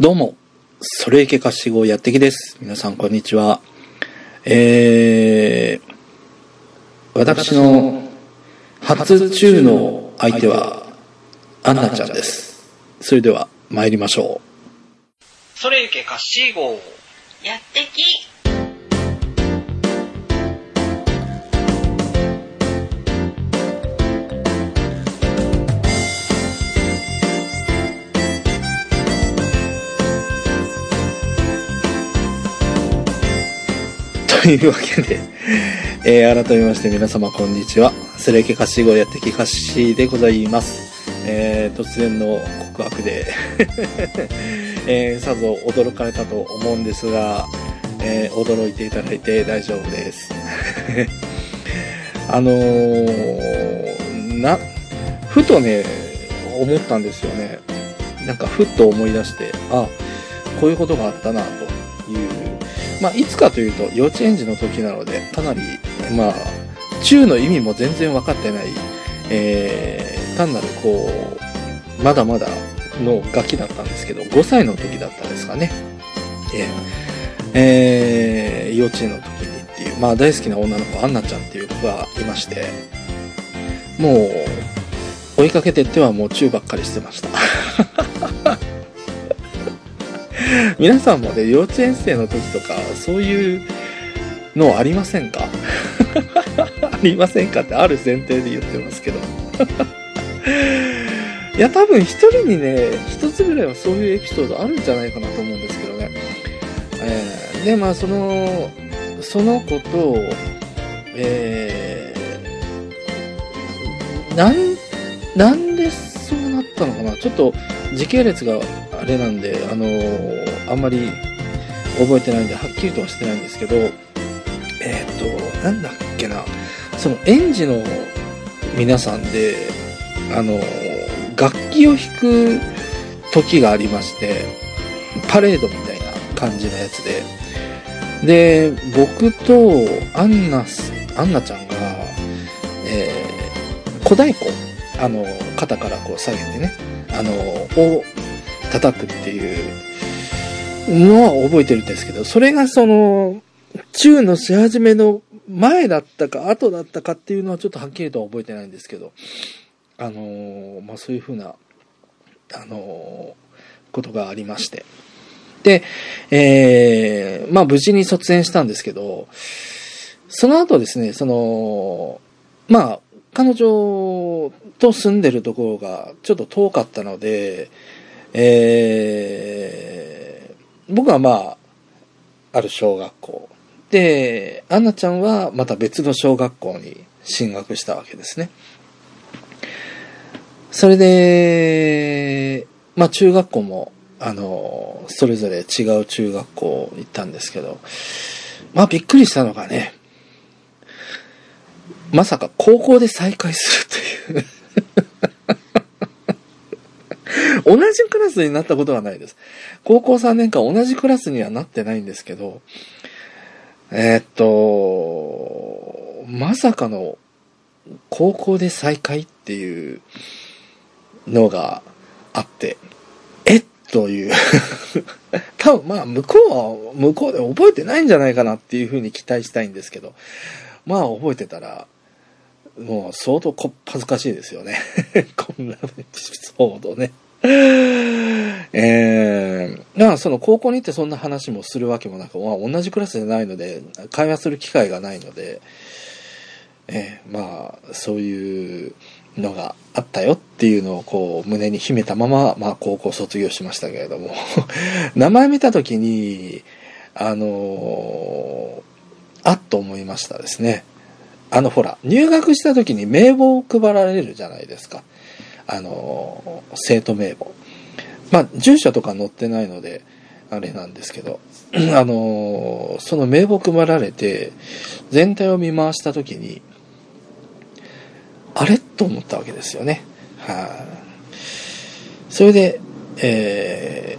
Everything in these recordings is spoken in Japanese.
どうも、それいけかしごやってきです。皆さんこんにちは。えー、私の初中の相手は、アンナちゃんです。それでは参りましょそれゆけカッシー号やってきというわけで、えー、改めまして皆様こんにちは。それいけかしごやってきかしでございます。えー、突然の告白で、えー、さぞ驚かれたと思うんですが、えー、驚いていただいて大丈夫です。あのー、な、ふとね、思ったんですよね。なんかふっと思い出して、あ、こういうことがあったな、という。まあ、いつかというと、幼稚園児の時なので、かなり、まあ、中の意味も全然分かってない、えー、単なるこう、まだまだのガキだったんですけど、5歳の時だったんですかね。えーえー幼稚園の時にっていう、まあ大好きな女の子、アンナちゃんっていう子がいまして、もう、追いかけてってはもうチューばっかりしてました。皆さんもね、幼稚園生の時とか、そういうのありませんか？ありませんかってある前提で言ってますけど。いや、多分一人にね、一つぐらいはそういうエピソードあるんじゃないかなと思うんですけどね。えーで、まあ、その、その子と、えー、なん、なんでそうなったのかなちょっと時系列があれなんで、あのあんまり覚えてないんで、はっきりとはしてないんですけど、えっ、と、なんだっけな、その園児の皆さんで、あの楽器を弾く時がありまして、パレードみたいな感じのやつで、で、僕とアンナ、アンナちゃんが、えー、小太鼓、あの、肩からこう下げてね、あの、を叩くっていうのは覚えてるんですけど、それがその、中のし始めの前だったか後だったかっていうのはちょっとはっきりとは覚えてないんですけど、あのまあ、そういうふうな、あのことがありまして。で、えーまあ無事に卒園したんですけど、その後ですね、その、まあ、彼女と住んでるところがちょっと遠かったので、えー僕はまあ、ある小学校。で、アンナちゃんはまた別の小学校に進学したわけですね。それで、まあ中学校も、あの、それぞれ違う中学校行ったんですけど、まあびっくりしたのがね、まさか高校で再会するという。同じクラスになったことはないです。高校3年間同じクラスにはなってないんですけど、えーっと、まさかの高校で再会っていうのがあって、えという。多分まあ向こうは向こうで覚えてないんじゃないかなっていうふうに期待したいんですけど、まあ覚えてたら、もう相当こっぱずかしいですよね。こんなエピソードね。えー、まあその高校に行ってそんな話もするわけもなく、まあ同じクラスじゃないので、会話する機会がないので、えー、まあそういうのがあったよっていうのをこう胸に秘めたまま、まあ高校卒業しましたけれども、名前見たときに、あのーあっと思いましたですね。あのほら、入学した時に名簿を配られるじゃないですか。あの、生徒名簿。まあ、住所とか載ってないので、あれなんですけど、あの、その名簿配られて、全体を見回した時に、あれ？と思ったわけですよね。はい、それで、え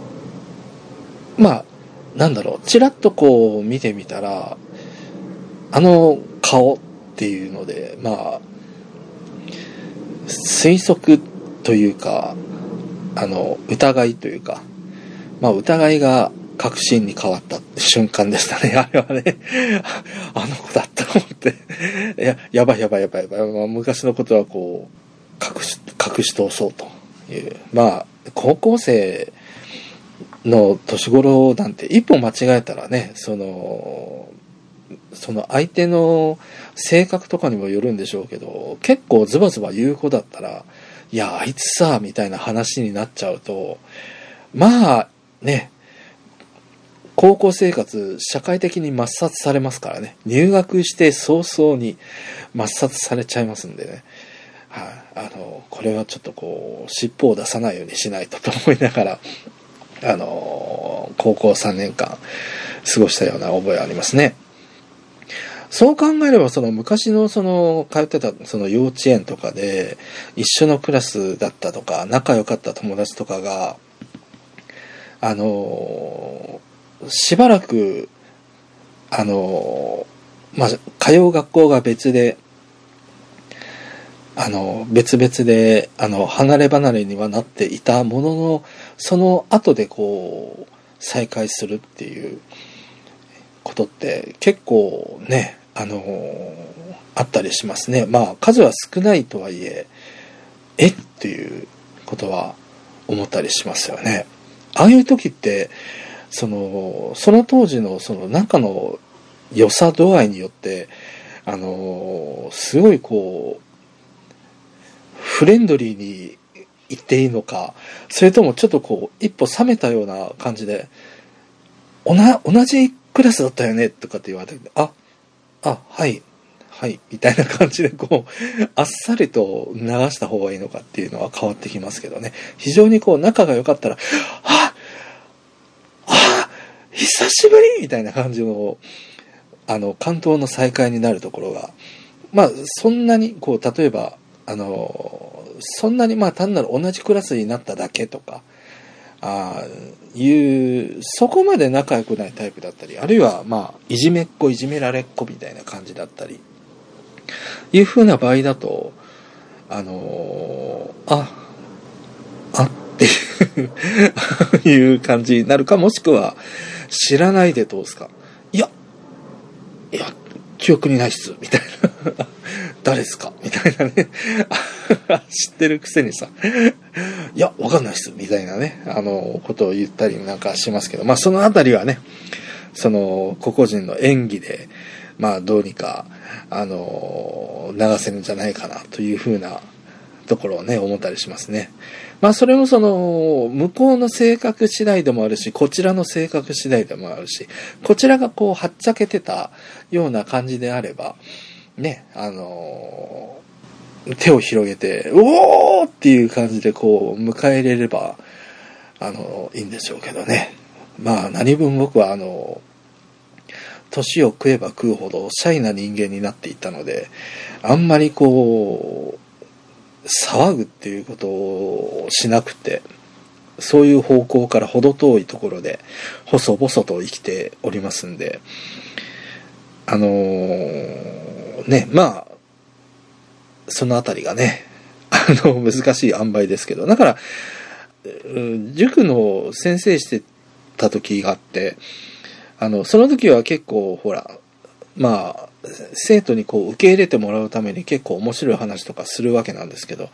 ー、まあ、なんだろう、ちらっとこう見てみたら、あの顔っていうので、まあ、推測というか、あの、疑いというか、まあ、疑いが確信に変わった瞬間でしたね。あれはね、あの子だったと思って、いや、やばいやばいやばいやばい。まあ、昔のことはこう、隠し、隠し通そうという。まあ、高校生の年頃なんて一歩間違えたらね、その、その相手の性格とかにもよるんでしょうけど、結構ズバズバ言う子だったら、いや、あいつさ、みたいな話になっちゃうと、まあ、ね、高校生活、社会的に抹殺されますからね。入学して早々に抹殺されちゃいますんでね。はい、あ。の、これはちょっとこう、尻尾を出さないようにしないとと思いながら、あの、高校3年間過ごしたような覚えありますね。そう考えれば、その昔のその通ってたその幼稚園とかで一緒のクラスだったとか、仲良かった友達とかが、あの、しばらく、あの、まあ、通う学校が別で、あの、別々で、あの、離れ離れにはなっていたものの、その後でこう、再会するっていうことって結構ね、あの、あったりしますね。まあ、数は少ないとはいえ、えっていうことは思ったりしますよね。ああいう時って、その、その当時のその中の良さ度合いによって、あの、すごいこう、フレンドリーに言っていいのか、それともちょっとこう、一歩冷めたような感じで、同じクラスだったよねとかって言われて、あ、あ、はい、はい、みたいな感じでこう、あっさりと流した方がいいのかっていうのは変わってきますけどね。非常にこう仲が良かったら、ああ久しぶりみたいな感じの、あの、関東の再会になるところが、まあ、そんなに、こう、例えば、あの、そんなにまあ単なる同じクラスになっただけとか、あいう、そこまで仲良くないタイプだったり、あるいはまあ、いじめっ子、いじめられっ子みたいな感じだったり、いう風な場合だと、あのあ、あっていう感じになるか、もしくは、知らないで通すか。いや、いや、記憶にないっす、みたいな。誰ですか？みたいなね。知ってるくせにさ、いや、わかんないっす、みたいなね、あの、ことを言ったりなんかしますけど、まあそのあたりはね、その、個々人の演技で、まあどうにか、あの、流せるんじゃないかなというふうなところをね、思ったりしますね。まあそれもその、向こうの性格次第でもあるし、こちらの性格次第でもあるし、こちらがこう、はっちゃけてたような感じであれば、ね、あの手を広げて、おーっていう感じでこう、迎え入れれば、あのいいんでしょうけどね。まあ、何分僕はあの年を食えば食うほどシャイな人間になっていったので、あんまりこう、騒ぐっていうことをしなくて、そういう方向から程遠いところで、細々と生きておりますんで、あのー、ね、まあ、そのあたりがね、あの、難しい塩梅ですけど、だから、塾の先生してた時があって、あの、その時は結構、ほら、まあ、生徒にこう受け入れてもらうために結構面白い話とかするわけなんですけど、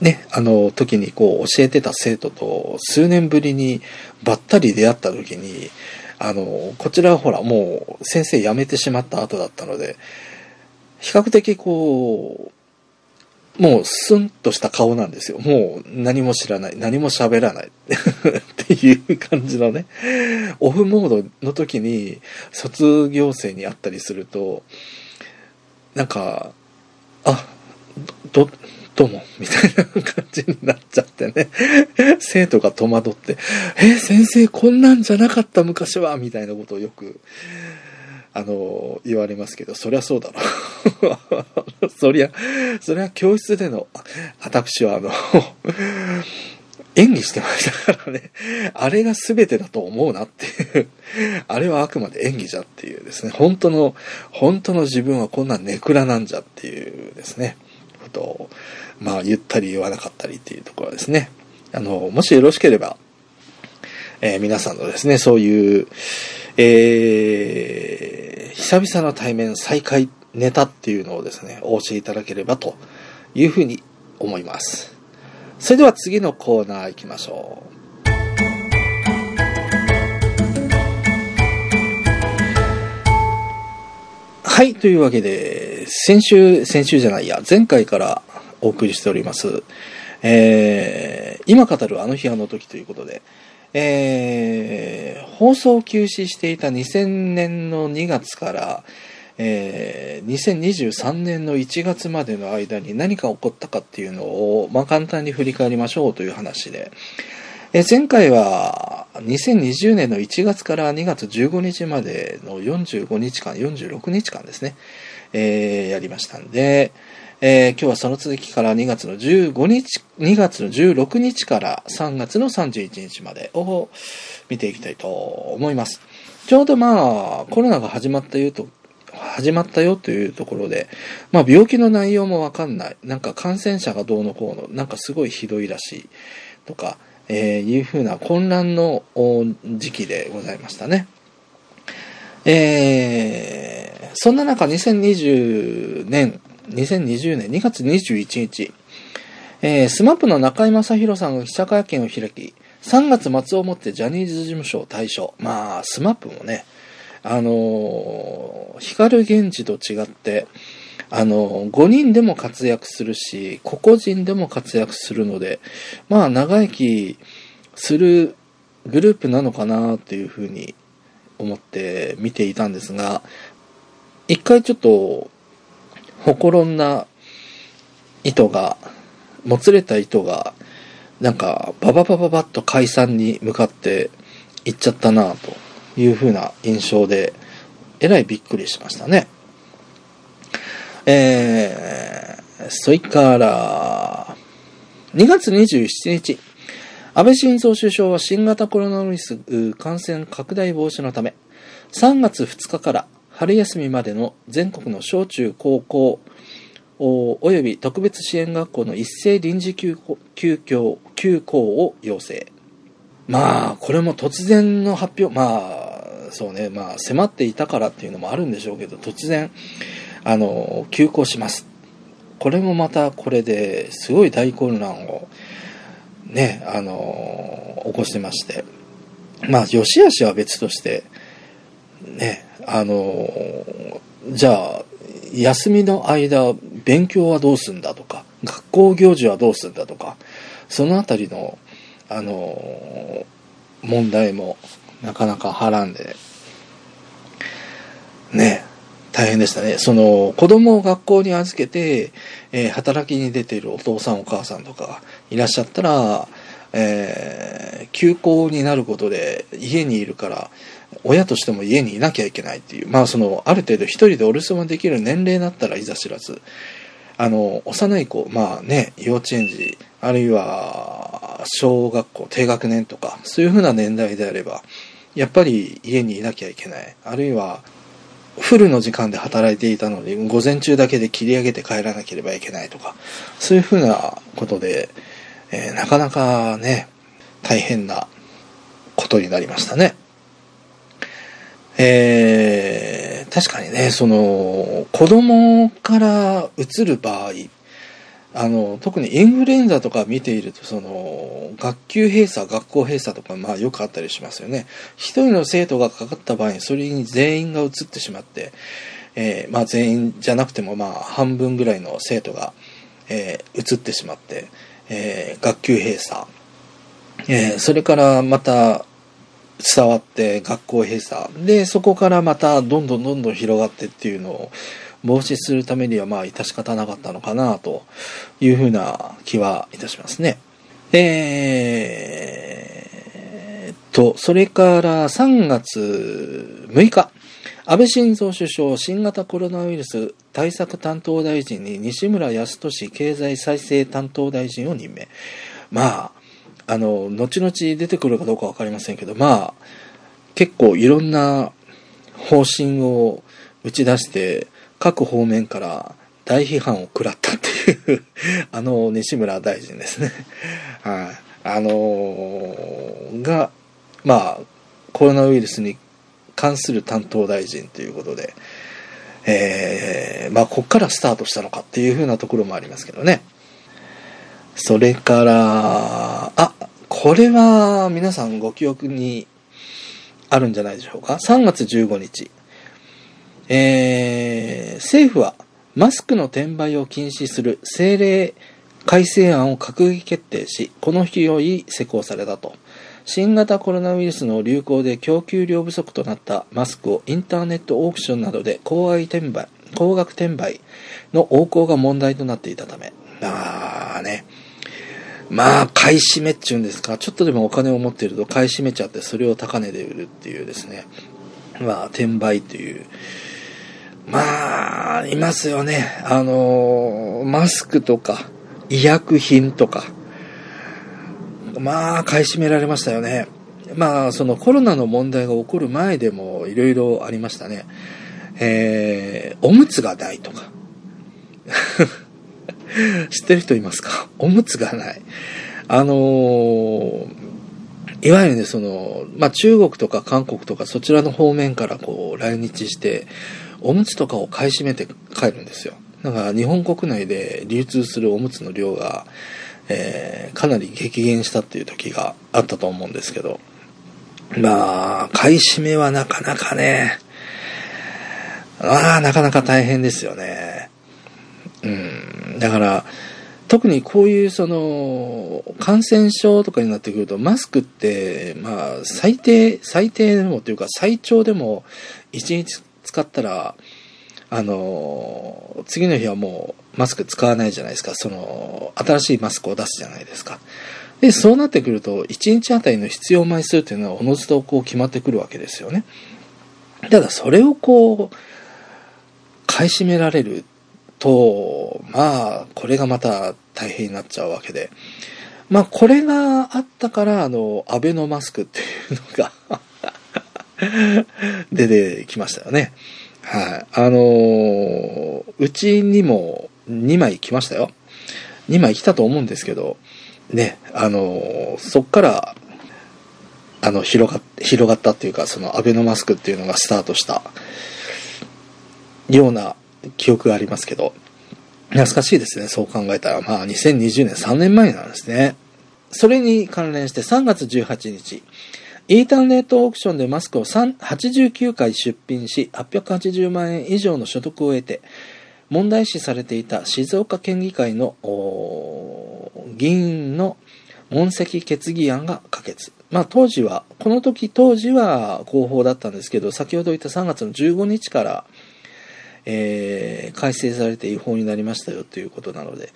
ね、あの時にこう教えてた生徒と数年ぶりにばったり出会った時に、あの、こちらはほら、もう先生辞めてしまった後だったので、比較的こう、もうスンとした顔なんですよ。もう何も知らない、何も喋らない。っていう感じのね、オフモードの時に卒業生に会ったりすると、なんか、あ、ど、どうも、みたいな感じになっちゃってね。生徒が戸惑って、え先生こんなんじゃなかった昔は。みたいなことをよく、あの、言われますけど、そりゃそうだろ。そりゃ、そりゃ教室での、私はあの、演技してましたからね。あれが全てだと思うなっていう。あれはあくまで演技じゃっていうですね。本当の、本当の自分はこんなネクラなんじゃっていうですね。ことを、まあ言ったり言わなかったりっていうところですね。あの、もしよろしければ、えー皆さんのですね、そういう、えー久々の対面再開ネタっていうのをですね、お教えいただければというふうに思います。それでは次のコーナー行きましょう。はい、というわけで、先週、先週じゃないや、前回からお送りしております、えー、今語るあの日あの時ということで、えー、放送を休止していた2000年の2月から、えー、2023年の1月までの間に何が起こったかっていうのを、まあ、簡単に振り返りましょうという話で、えー前回は2020年の1月から2月15日までの45日間、46日間ですね、えーやりましたんで、えー今日はその続きから2月の15日、2月の16日から3月の31日までを見ていきたいと思います。ちょうどまあ、コロナが始まったよと、始まったよというところで、まあ病気の内容もわかんない。なんか感染者がどうのこうの、なんかすごいひどいらしいとか、えーいうふうな混乱の時期でございましたね。えーそんな中2020年、2020年2月21日、えー、スマップの中居正広さんが記者会見を開き、3月末をもってジャニーズ事務所を退所。まあ、スマップもね、あのー光源氏と違って、あのー、5人でも活躍するし、個々人でも活躍するので、まあ、長生きするグループなのかなっていうふうに思って見ていたんですが、一回ちょっと、ほころんな糸が、もつれた糸が、なんか、バババババッと解散に向かって行っちゃったなというふうな印象で、えらいびっくりしましたね。えー、それから、2月27日、安倍晋三首相は新型コロナウイルス感染拡大防止のため、3月2日から春休みまでの全国の小中高校おおよび特別支援学校の一斉臨時休校休校休校を要請。まあ、これも突然の発表、まあ、そうね、まあ、迫っていたからっていうのもあるんでしょうけど、突然、あの、休校します。これもまたこれですごい大混乱を、ね、あの、起こしてまして。まあ、良し悪しは別として、ね、あの、じゃあ、休みの間、勉強はどうすんだとか、学校行事はどうすんだとか、そのあたりの、あの、問題もなかなかはらんで、ね、大変でしたね。その、子供を学校に預けて、えー働きに出ているお父さんお母さんとかいらっしゃったら、えー休校になることで家にいるから、親としても家にいなきゃいけないっていう、まあその、ある程度一人でお留守番できる年齢だったらいざ知らず、あの、幼い子、まあね、幼稚園児、あるいは、小学校、低学年とか、そういうふうな年代であれば、やっぱり家にいなきゃいけない。あるいは、フルの時間で働いていたのに、午前中だけで切り上げて帰らなければいけないとか、そういうふうなことで、えーなかなかね、大変なことになりましたね。えー、確かにね、その、子供から移る場合、あの、特にインフルエンザとか見ていると、その、学級閉鎖、学校閉鎖とか、まあよくあったりしますよね。一人の生徒がかかった場合、それに全員が移ってしまって、えーまあ全員じゃなくても、まあ半分ぐらいの生徒が、えー移ってしまって、えー学級閉鎖、えーそれからまた伝わって学校閉鎖でそこからまたどんどんどんどん広がってっていうのを防止するためにはまあ致し方なかったのかなというふうな気はいたしますね。えーっと、それから3月6日、安倍晋三首相新型コロナウイルス対策担当大臣に西村康稔経済再生担当大臣を任命。まあ、あの、後々出てくるかどうかわかりませんけど、まあ、結構いろんな方針を打ち出して、各方面から大批判を食らったっていう、あの、西村大臣ですね。はい。あのが、まあ、コロナウイルスに関する担当大臣ということで、えー、まあ、こっからスタートしたのかっていうふうなところもありますけどね。それから、あ、これは皆さんご記憶にあるんじゃないでしょうか？3月15日、えー、政府はマスクの転売を禁止する政令改正案を閣議決定し、この日より施行されたと。新型コロナウイルスの流行で供給量不足となったマスクをインターネットオークションなどで高額転売、高額転売の横行が問題となっていたため、あーね。まあ、買い占めっちゅうんですか、ちょっとでもお金を持っていると買い占めちゃって、それを高値で売るっていうですね。まあ、転売という。まあ、いますよね。あのマスクとか、医薬品とか。まあ、買い占められましたよね。まあ、そのコロナの問題が起こる前でもいろいろありましたね。えー、おむつがないとか。知ってる人いますか？おむつがない。あのーいわゆるね、その、まあ、中国とか韓国とかそちらの方面からこう来日して、おむつとかを買い占めて帰るんですよ。だから日本国内で流通するおむつの量が、えーかなり激減したっていう時があったと思うんですけど、まあ、買い占めはなかなかね、ああ、なかなか大変ですよね。うん。だから、特にこういうその、感染症とかになってくると、マスクって、まあ、最低、最低でもというか、最長でも、1日使ったら、あの、次の日はもう、マスク使わないじゃないですか。その、新しいマスクを出すじゃないですか。で、そうなってくると、1日あたりの必要枚数っていうのは、おのずとこう決まってくるわけですよね。ただ、それをこう、買い占められると、まあ、これがまた大変になっちゃうわけで。まあ、これがあったから、あの、アベノマスクっていうのが 出てきましたよね。はい。あのーうちにも2枚来ましたよ。2枚来たと思うんですけど、ね、あのーそっから、あの、広がっ、広がったっていうか、そのアベノマスクっていうのがスタートしたような記憶がありますけど、懐かしいですね、そう考えたら。まあ、2020年3年前なんですね。それに関連して3月18日、インターネットオークションでマスクを89回出品し、880万円以上の所得を得て、問題視されていた静岡県議会の議員の問責決議案が可決。まあ当時は、この時当時は合法だったんですけど、先ほど言った3月の15日から、えー改正されて違法になりましたよということなので、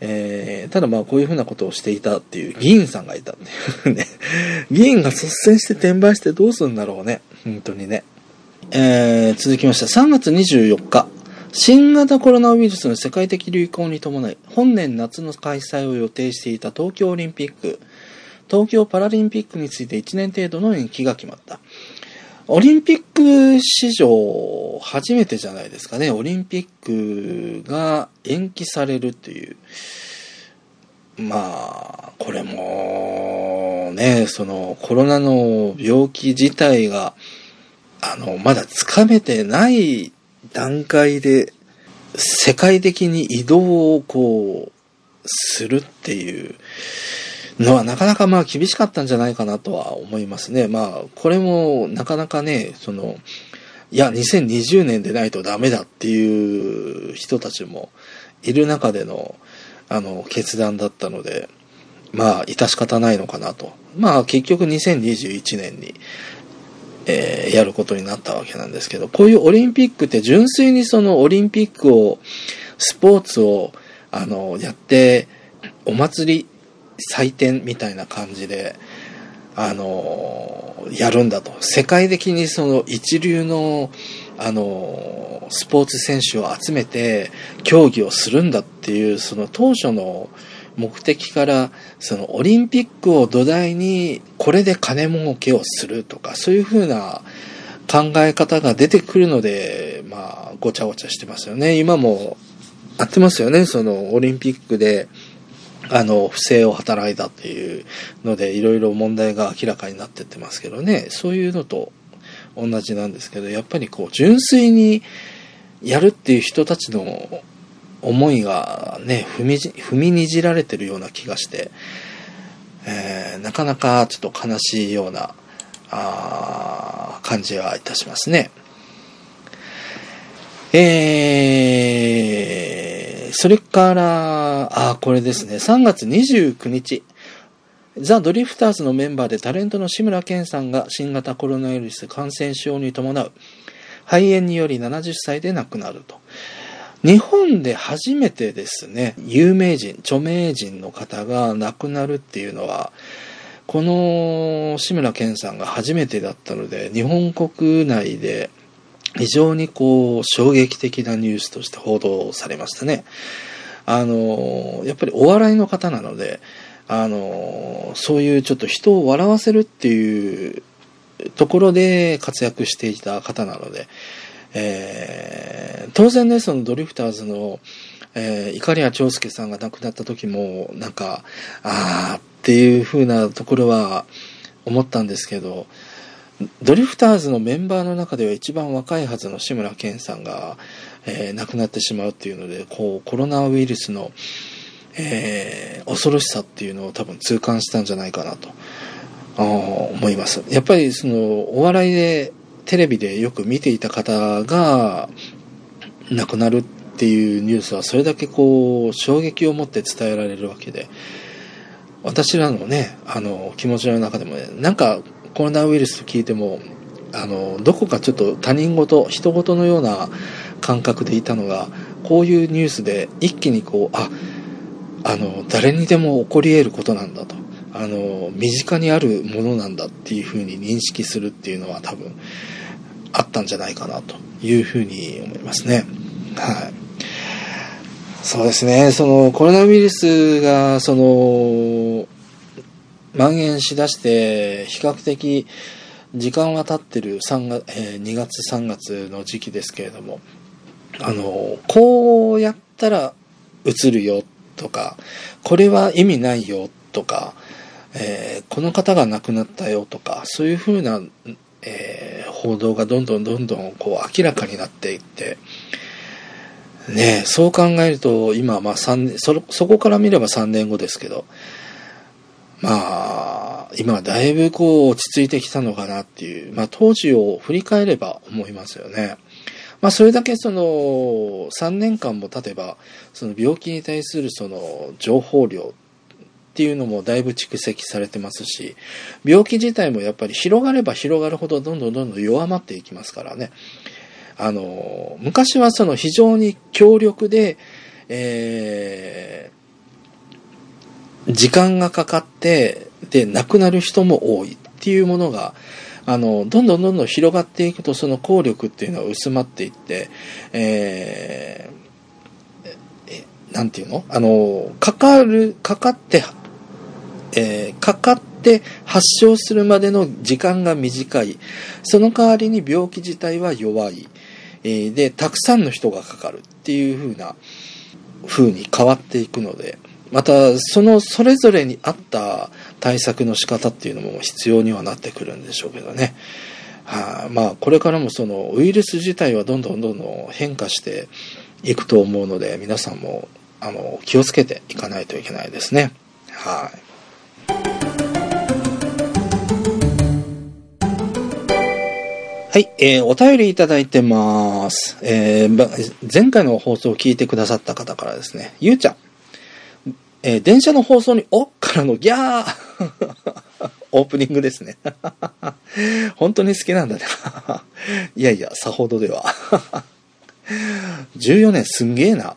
えーただまあこういうふうなことをしていたっていう議員さんがいたっていうね。議員が率先して転売してどうするんだろうね。本当にね。えー続きまして、3月24日、新型コロナウイルスの世界的流行に伴い、本年夏の開催を予定していた東京オリンピック、東京パラリンピックについて1年程度の延期が決まった。オリンピック史上初めてじゃないですかね。オリンピックが延期されるっていう。まあ、これも、ね、そのコロナの病気自体が、あの、まだつかめてない段階で、世界的に移動をこう、するっていうのはなかなかまあ厳しかったんじゃないかなとは思いますね。まあ、これもなかなかね、その、いや、2020年でないとダメだっていう人たちもいる中での、あの、決断だったので、まあ、致し方ないのかなと。まあ、結局2021年に、えーやることになったわけなんですけど、こういうオリンピックって純粋にそのオリンピックを、スポーツを、あの、やって、お祭り、祭典みたいな感じで、あの、やるんだと。世界的にその一流の、あの、スポーツ選手を集めて競技をするんだっていう、その当初の目的から、そのオリンピックを土台にこれで金儲けをするとか、そういうふうな考え方が出てくるので、まあ、ごちゃごちゃしてますよね。今も、やってますよね。そのオリンピックで、あの、不正を働いたっていうので、いろいろ問題が明らかになってってますけどね、そういうのと同じなんですけど、やっぱりこう、純粋にやるっていう人たちの思いがね、踏み、踏みにじられてるような気がして、えーなかなかちょっと悲しいような、あ感じはいたしますね。えー、それから、あこれですね、3月29日、ザ・ドリフターズのメンバーでタレントの志村けんさんが新型コロナウイルス感染症に伴う。肺炎により70歳で亡くなると。日本で初めてですね、有名人、著名人の方が亡くなるっていうのは、この志村けんさんが初めてだったので、日本国内で非常にこう衝撃的なニュースとして報道されましたね。あの、やっぱりお笑いの方なので、あの、そういうちょっと人を笑わせるっていうところで活躍していた方なので、えー当然ね、そのドリフターズの、えー、怒谷長介さんが亡くなった時も、なんか、あーっていう風なところは思ったんですけど、ドリフターズのメンバーの中では一番若いはずの志村けんさんが、えー亡くなってしまうっていうので、こう、コロナウイルスの、えー恐ろしさっていうのを多分痛感したんじゃないかなと思います。やっぱりそのお笑いでテレビでよく見ていた方が亡くなるっていうニュースはそれだけこう衝撃を持って伝えられるわけで私らのねあの気持ちの中でもねなんかコロナウイルスと聞いてもあのどこかちょっと他人事人事のような感覚でいたのがこういうニュースで一気にこうああの誰にでも起こり得ることなんだと。あの身近にあるものなんだっていうふうに認識するっていうのは多分あったんじゃないかなというふうに思いますね。はい。そうですね。そのコロナウイルスがその蔓延しだして比較的時間は経ってる3月、えー2月3月の時期ですけれどもあのこうやったら映るよとかこれは意味ないよとか、えーこの方が亡くなったよとかそういうふうな、えー報道がどんどんどんどんこう明らかになっていってねそう考えると今まあ3そそこから見れば3年後ですけどまあ今だいぶこう落ち着いてきたのかなっていう、まあ当時を振り返れば思いますよね。まあそれだけその3年間も経てばその病気に対するその情報量っていうのもだいぶ蓄積されてますし病気自体もやっぱり広がれば広がるほどどんどんどんどん弱まっていきますからねあの昔はその非常に強力でえー時間がかかってで亡くなる人も多いっていうものがあのどんどんどんどん広がっていくとその効力っていうのは薄まっていってえーなんていうの？あのかかるかかってえーかかって発症するまでの時間が短い。その代わりに病気自体は弱い、えーでたくさんの人がかかるっていう風な風に変わっていくので。またそのそれぞれに合った対策の仕方っていうのも必要にはなってくるんでしょうけどね。はあ、まあこれからもそのウイルス自体はどんどんどんどん変化していくと思うので皆さんもあの気をつけていかないといけないですね。はい。はい、えーお便りいただいてます。えー前回の放送を聞いてくださった方からですね、ゆうちゃん。えー電車の放送に、おっからのギャー オープニングですね。本当に好きなんだね。いやいや、さほどでは。14年すんげえな。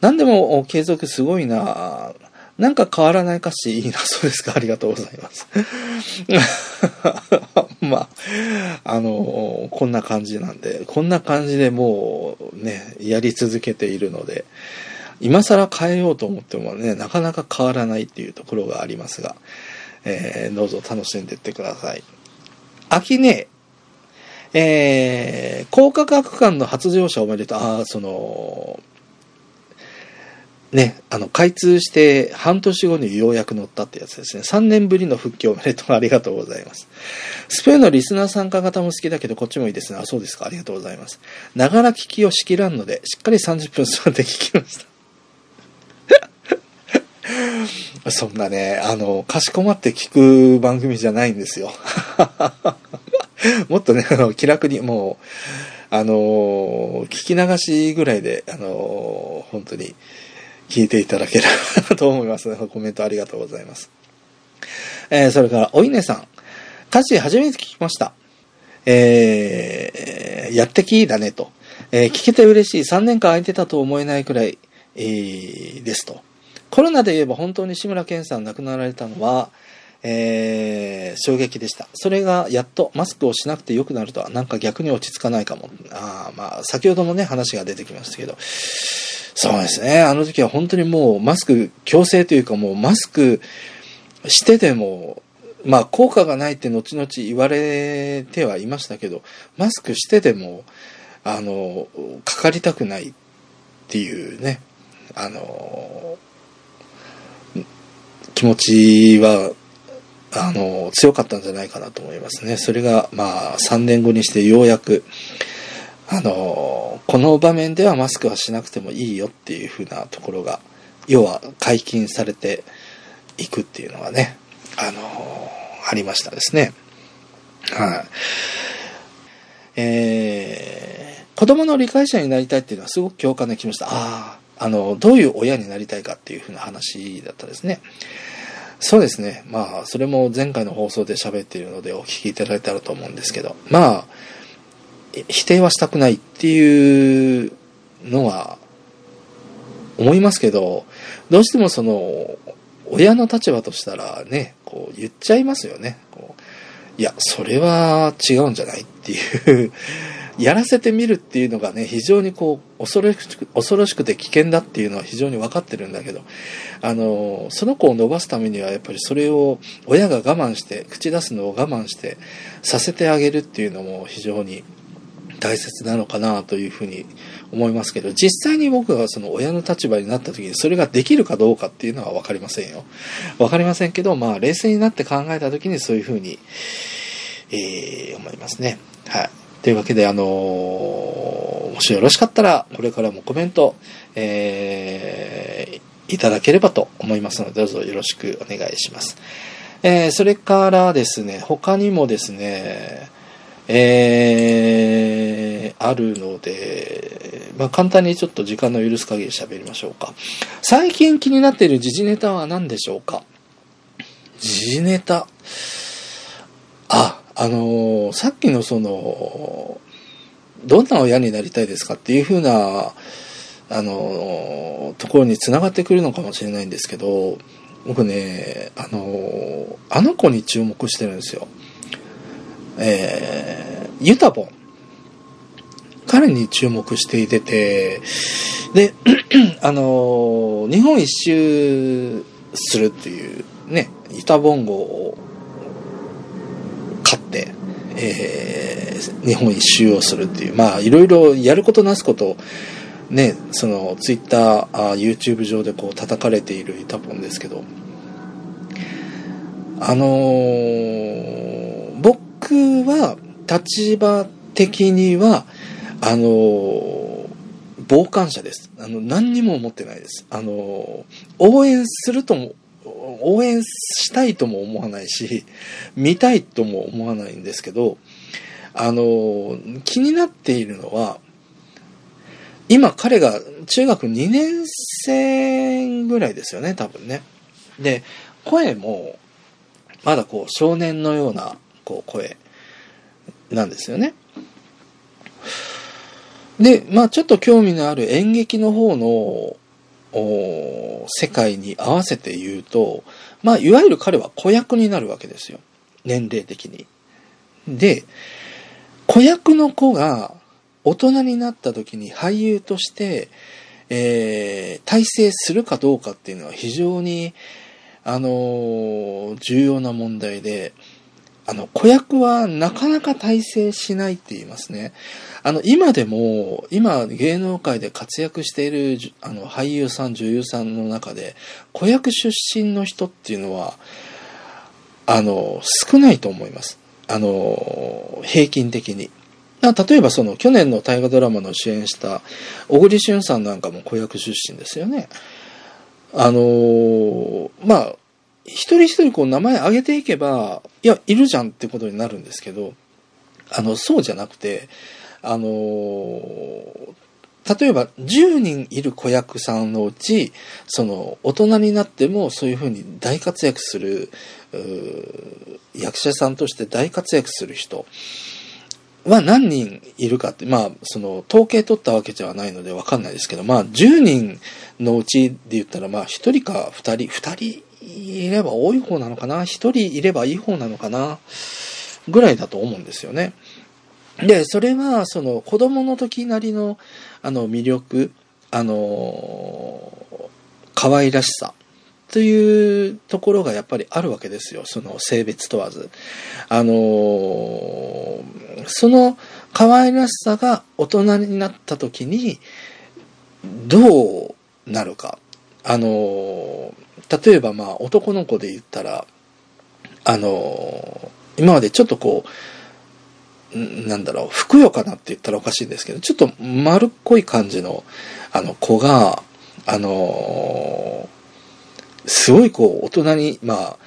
何でも継続すごいな。なんか変わらない歌詞いいな。そうですか。ありがとうございます。まあ、あの、こんな感じなんで、こんな感じでもうね、やり続けているので、今更変えようと思ってもね、なかなか変わらないっていうところがありますが、えーどうぞ楽しんでいってください。秋ね、えー、高価格間の発情者おめでとう。ああ、その、ね、あの、開通して半年後にようやく乗ったってやつですね。3年ぶりの復帰おめでとう。ありがとうございます。スペインのリスナー参加型も好きだけど、こっちもいいですね。あ、そうですか。ありがとうございます。ながら聞きをしきらんので、しっかり30分座って聞きました。そんなね、あの、かしこまって聞く番組じゃないんですよ。もっとね、あの、気楽に、もう、あの、聞き流しぐらいで、あの、本当に、聞いていただければと思います。コメントありがとうございます。えー、それから、お稲さん。歌詞初めて聞きました。えー、やってきだねと。えー、聞けて嬉しい。3年間空いてたと思えないくらい、えー、ですと。コロナで言えば本当に志村けんさん亡くなられたのは、えー、衝撃でした。それがやっとマスクをしなくてよくなるとは、なんか逆に落ち着かないかも。あまあ、先ほどもね、話が出てきましたけど、そうですね。あの時は本当にもうマスク強制というかもうマスクしてでも、まあ効果がないって後々言われてはいましたけど、マスクしてでも、あの、かかりたくないっていうね、あの、気持ちは、あの、強かったんじゃないかなと思いますね。それが、まあ、3年後にしてようやく、あの、この場面ではマスクはしなくてもいいよっていうふうなところが、要は解禁されていくっていうのがね、あの、ありましたですね。はい。えー、子供の理解者になりたいっていうのはすごく共感できました。ああ、あの、どういう親になりたいかっていうふうな話だったですね。そうですね。まあ、それも前回の放送で喋っているのでお聞きいただいたらと思うんですけど、まあ、否定はしたくないっていうのは思いますけど、どうしてもその、親の立場としたらね、こう言っちゃいますよね。こういや、それは違うんじゃないっていうやらせてみるっていうのがね、非常にこう、恐ろしく、恐ろしくて危険だっていうのは非常に分かってるんだけど、あの、その子を伸ばすためにはやっぱりそれを親が我慢して、口出すのを我慢してさせてあげるっていうのも非常に大切なのかなというふうに思いますけど、実際に僕がその親の立場になった時にそれができるかどうかっていうのは分かりませんよ。分かりませんけど、まあ冷静になって考えた時にそういうふうに、えー、思いますね。はい。というわけで、あのー、もしよろしかったら、これからもコメント、えー、いただければと思いますので、どうぞよろしくお願いします。えー、それからですね、他にもですね、えー、あるので、まあ、簡単にちょっと時間の許す限り喋りましょうか。最近気になっている時事ネタは何でしょうか？時事ネタ。あ、の、さっきのその、どんな親になりたいですかっていうふうな、あの、ところに繋がってくるのかもしれないんですけど、僕ね、あのー、あの子に注目してるんですよ。えー、ユタボン。彼に注目していてて、で、あの、日本一周するっていうね、ユタボン号を、えー、日本一周をするっていう、まあ、いろいろやることなすことね、その、ツイッター、あ YouTube 上でこう叩かれているユタボンですけど、あのー、僕は、立場的には、あのー、傍観者です。あの、何にも思ってないです。あの、応援するとも、応援したいとも思わないし、見たいとも思わないんですけど、あの、気になっているのは、今彼が中学2年生ぐらいですよね、多分ね。で、声も、まだこう少年のようなこう声なんですよね。で、まあちょっと興味のある演劇の方の世界に合わせて言うと、まあいわゆる彼は子役になるわけですよ。年齢的に。で、子役の子が大人になった時に俳優として、えー、体制するかどうかっていうのは非常に、あのー、重要な問題で、あの、子役はなかなか大成しないって言いますね。あの、今でも、今芸能界で活躍しているあの俳優さん、女優さんの中で、子役出身の人っていうのは、あの、少ないと思います。あの、平均的に。例えばその去年の大河ドラマの主演した小栗旬さんなんかも子役出身ですよね。あのまあ、一人一人こう名前挙げていけば、いや、いるじゃんってことになるんですけど、あの、そうじゃなくて、あの例えば10人いる子役さんのうち、その大人になってもそういうふうに大活躍する、役者さんとして大活躍する人は何人いるかって、まあ、その、統計取ったわけじゃないのでわかんないですけど、まあ、10人のうちで言ったら、まあ、1人か2人、2人いれば多い方なのかな、1人いればいい方なのかな、ぐらいだと思うんですよね。で、それは、その、子供の時なりの、あの、魅力、あの、可愛らしさ、というところがやっぱりあるわけですよ。その性別問わず。あのー、その可愛らしさが大人になった時にどうなるか。あのー、例えばまあ男の子で言ったら、あのー、今までちょっとこう、なんだろう、ふくよかなって言ったらおかしいんですけど、ちょっと丸っこい感じの、あの子が、あのすごいこう、大人に、まあ、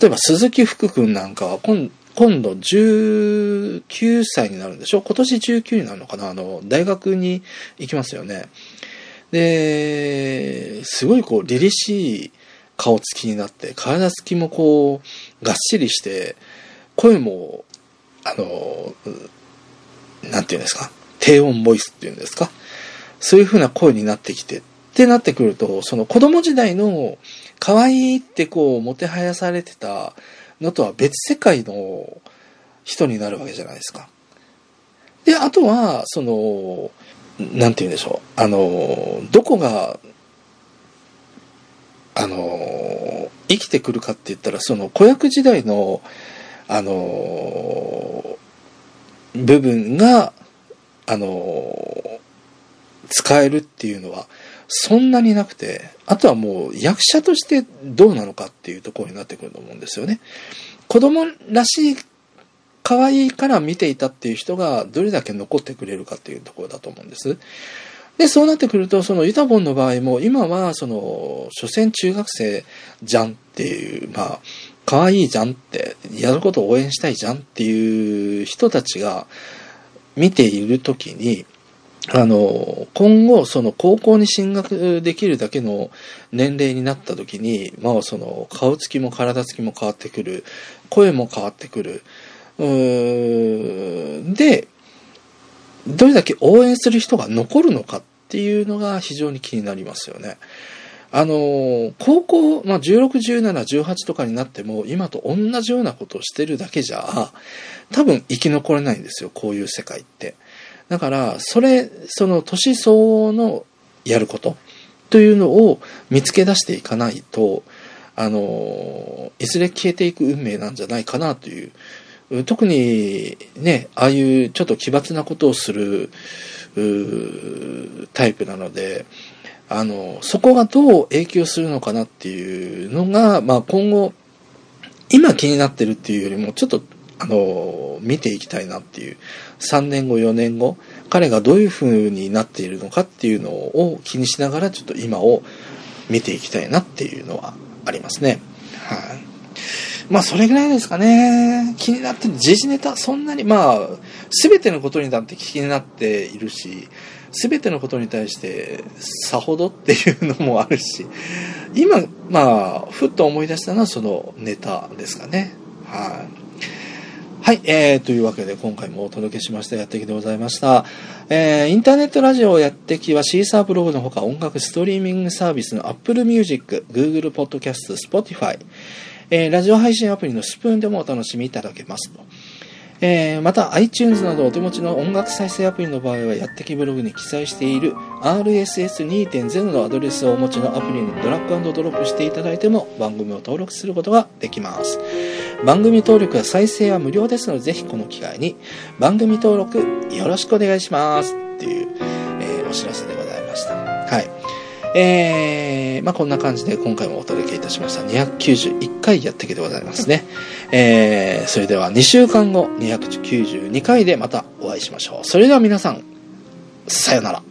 例えば鈴木福君なんかは今、今度19歳になるんでしょ？今年19になるのかな？あの、大学に行きますよね。で、すごいこう、凛々しい顔つきになって、体つきもこう、がっしりして、声も、あの、なんていうんですか、低音ボイスっていうんですか、そういう風な声になってきて、ってなってくると、その子供時代の可愛いってこう、もてはやされてたのとは別世界の人になるわけじゃないですか。で、あとは、その、なんて言うんでしょう？あの、どこが、あの、生きてくるかって言ったら、その子役時代の、あのー、部分が、あのー、使えるっていうのは、そんなになくて、あとはもう役者としてどうなのかっていうところになってくると思うんですよね。子供らしい、可愛いから見ていたっていう人がどれだけ残ってくれるかっていうところだと思うんです。で、そうなってくると、そのユタボンの場合も、今は、その、所詮中学生じゃんっていう、まあ、可愛いじゃんって、やることを応援したいじゃんっていう人たちが見ているときに、あの、今後、その高校に進学できるだけの年齢になった時に、まあその顔つきも体つきも変わってくる、声も変わってくる。うーで、どれだけ応援する人が残るのかっていうのが非常に気になりますよね。あの、高校、まあ、16、17、18とかになっても、今と同じようなことをしてるだけじゃ、多分生き残れないんですよ、こういう世界って。だから、それ、その年相応のやることというのを見つけ出していかないと、あの、いずれ消えていく運命なんじゃないかなという、特にね、ああいうちょっと奇抜なことをするタイプなので、あの、そこがどう影響するのかなっていうのが、まあ今後、今気になってるっていうよりも、ちょっとあの、見ていきたいなっていう、3年後、4年後、彼がどういう風になっているのかっていうのを気にしながら、ちょっと今を見ていきたいなっていうのはありますね。はい、まあ、それぐらいですかね。気になってる時事ネタ、そんなに、まあ、すべてのことになって気になっているし、すべてのことに対して、さほどっていうのもあるし、今、まあ、ふっと思い出したのはそのネタですかね。はい、はい、えー、というわけで今回もお届けしましたやってきでございました。えー、インターネットラジオやってきはシーサーブログのほか音楽ストリーミングサービスの Apple Music、Google Podcast、Spotify、えー、ラジオ配信アプリのスプーンでもお楽しみいただけますと。えー、また iTunes などお手持ちの音楽再生アプリの場合はやってきブログに記載している RSS2.0 のアドレスをお持ちのアプリにドラッグドロップしていただいても番組を登録することができます。番組登録や再生は無料ですので、ぜひこの機会に番組登録よろしくお願いしますっていう、えーお知らせでございました。はい。えー、まあこんな感じで今回もお届けいたしました。291回やってきてございますね。えー、それでは2週間後、292回でまたお会いしましょう。それでは皆さん、さよなら。